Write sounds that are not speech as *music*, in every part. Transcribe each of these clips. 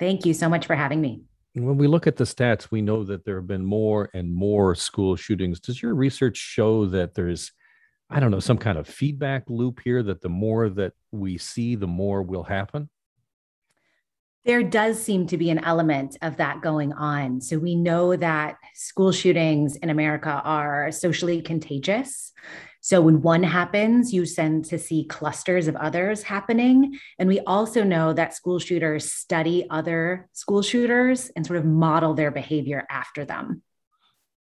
Thank you so much for having me. When we look at the stats, we know that there have been more and more school shootings. Does your research show that there's, I don't know, some kind of feedback loop here that the more that we see, the more will happen? There does seem to be an element of that going on. So we know that school shootings in America are socially contagious. So when one happens, you tend to see clusters of others happening. And we also know that school shooters study other school shooters and sort of model their behavior after them.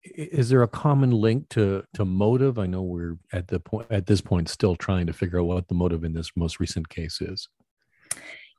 Is there a common link to to motive? I know we're at the point at this point still trying to figure out what the motive in this most recent case is.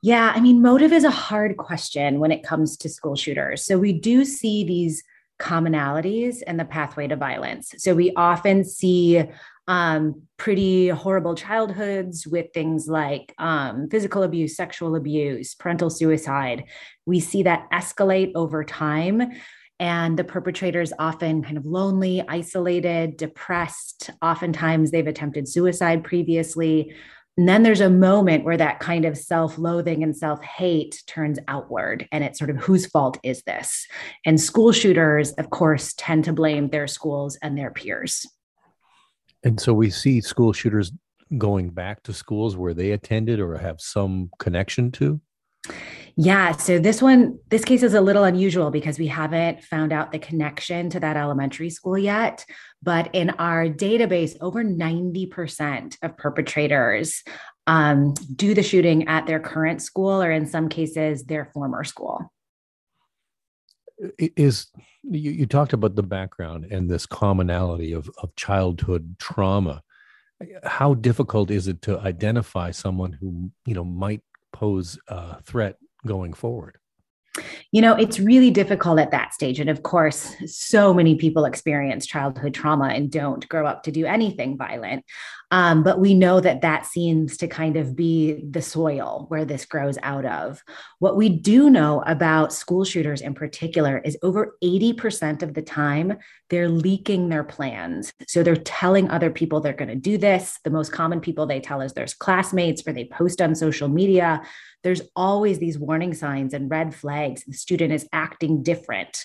Yeah, I mean, motive is a hard question when it comes to school shooters. So we do see these commonalities in the pathway to violence. So we often see um, pretty horrible childhoods with things like um, physical abuse, sexual abuse, parental suicide. We see that escalate over time. And the perpetrators often kind of lonely, isolated, depressed. Oftentimes they've attempted suicide previously. And then there's a moment where that kind of self loathing and self hate turns outward. And it's sort of whose fault is this? And school shooters, of course, tend to blame their schools and their peers. And so we see school shooters going back to schools where they attended or have some connection to? Yeah. So this one, this case is a little unusual because we haven't found out the connection to that elementary school yet. But in our database, over 90% of perpetrators um, do the shooting at their current school or in some cases, their former school. Is you, you talked about the background and this commonality of, of childhood trauma. How difficult is it to identify someone who you know might pose a threat going forward? You know, it's really difficult at that stage. And of course, so many people experience childhood trauma and don't grow up to do anything violent. Um, but we know that that seems to kind of be the soil where this grows out of. What we do know about school shooters in particular is over 80% of the time, they're leaking their plans. So they're telling other people they're going to do this. The most common people they tell is their classmates or they post on social media there's always these warning signs and red flags. The student is acting different.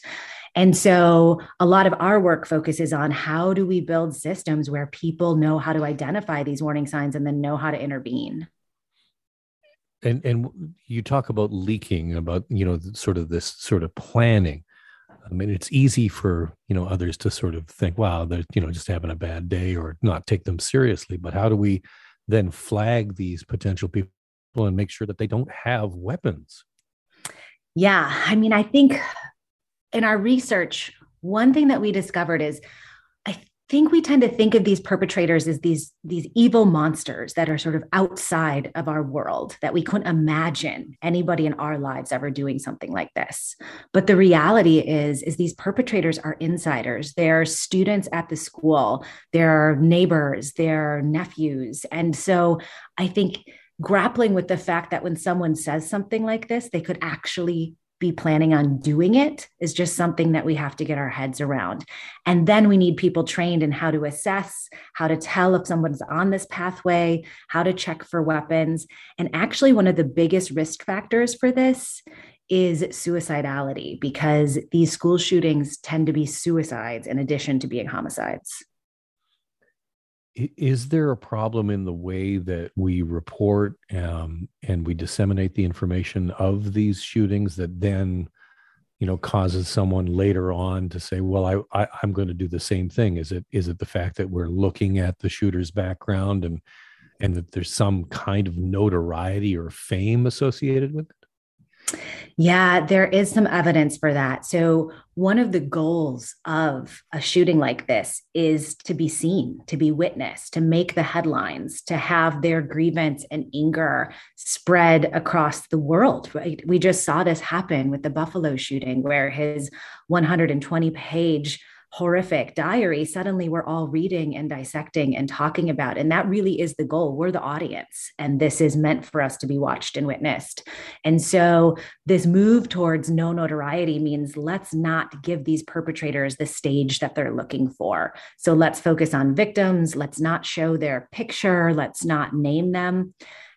And so a lot of our work focuses on how do we build systems where people know how to identify these warning signs and then know how to intervene. And and you talk about leaking about you know sort of this sort of planning. I mean, it's easy for you know others to sort of think, "Wow, they're you know just having a bad day," or not take them seriously. But how do we then flag these potential people and make sure that they don't have weapons. Yeah. I mean, I think in our research, one thing that we discovered is I think we tend to think of these perpetrators as these, these evil monsters that are sort of outside of our world, that we couldn't imagine anybody in our lives ever doing something like this. But the reality is, is these perpetrators are insiders. They're students at the school, they're neighbors, they're nephews. And so I think grappling with the fact that when someone says something like this, they could actually be planning on doing it is just something that we have to get our heads around. And then we need people trained in how to assess, how to tell if someone's on this pathway, how to check for weapons. And actually, one of the biggest risk factors for this is suicidality because these school shootings tend to be suicides in addition to being homicides is there a problem in the way that we report um, and we disseminate the information of these shootings that then you know causes someone later on to say well I, I i'm going to do the same thing. Is it is it the fact that we're looking at the shooter's background and and that there's some kind of notoriety or fame associated with it yeah, there is some evidence for that. So, one of the goals of a shooting like this is to be seen, to be witnessed, to make the headlines, to have their grievance and anger spread across the world. Right? We just saw this happen with the Buffalo shooting, where his 120 page horrific diary suddenly we're all reading and dissecting and talking about and that really is the goal. We're the audience and this is meant for us to be watched and witnessed. And so this move towards no notoriety means let's not give these perpetrators the stage that they're looking for. So let's focus on victims. Let's not show their picture. Let's not name them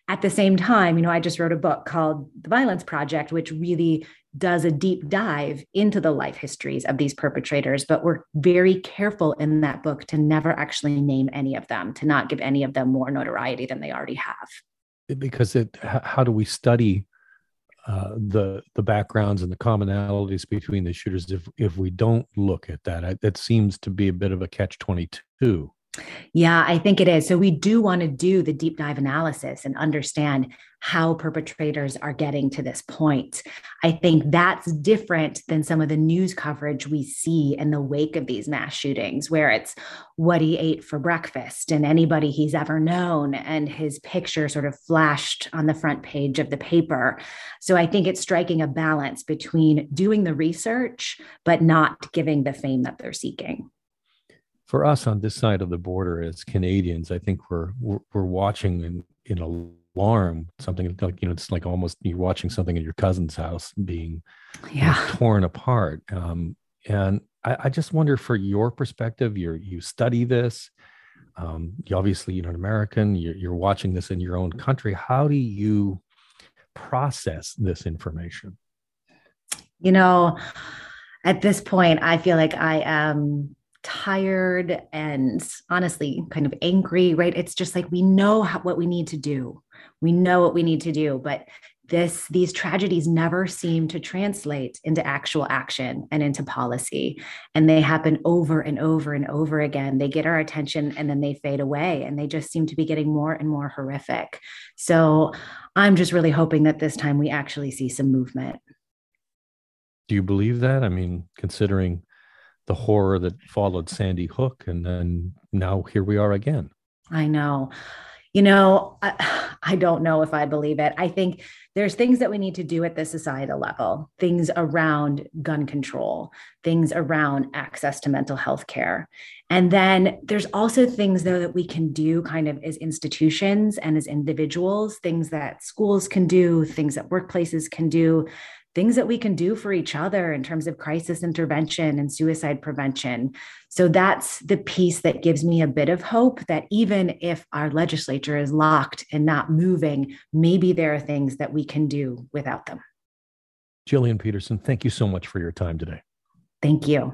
at the same time, you know, I just wrote a book called The Violence Project, which really does a deep dive into the life histories of these perpetrators. But we're very careful in that book to never actually name any of them, to not give any of them more notoriety than they already have. Because it, how do we study uh, the the backgrounds and the commonalities between the shooters if if we don't look at that? That seems to be a bit of a catch twenty two. Yeah, I think it is. So we do want to do the deep dive analysis and understand how perpetrators are getting to this point. I think that's different than some of the news coverage we see in the wake of these mass shootings, where it's what he ate for breakfast and anybody he's ever known, and his picture sort of flashed on the front page of the paper. So I think it's striking a balance between doing the research, but not giving the fame that they're seeking for us on this side of the border as Canadians, I think we're we're, we're watching in, in alarm something like you know it's like almost you're watching something in your cousin's house being yeah. you know, torn apart. Um, and I, I, just wonder, for your perspective, you you study this. Um, you obviously you're an American. You're, you're watching this in your own country. How do you process this information? You know, at this point, I feel like I am tired and honestly kind of angry, right? It's just like we know how, what we need to do. We know what we need to do, but this these tragedies never seem to translate into actual action and into policy. And they happen over and over and over again. They get our attention and then they fade away and they just seem to be getting more and more horrific. So i'm just really hoping that this time we actually see some movement. Do you believe that? I mean considering the horror that followed Sandy Hook. And then now here we are again. I know. You know, I, *sighs* I, don't know if I believe it. I think there's things that we need to do at the societal level, things around gun control, things around access to mental health care. And then there's also things, though, that we can do kind of as institutions and as individuals, things that schools can do, things that workplaces can do things that we can do for each other in terms of crisis intervention and suicide prevention. So that's the piece that gives me a bit of hope that even if our legislature is locked and not moving, maybe there are things that we can do without them. Jillian Peterson, thank you so much for your time today. Thank you.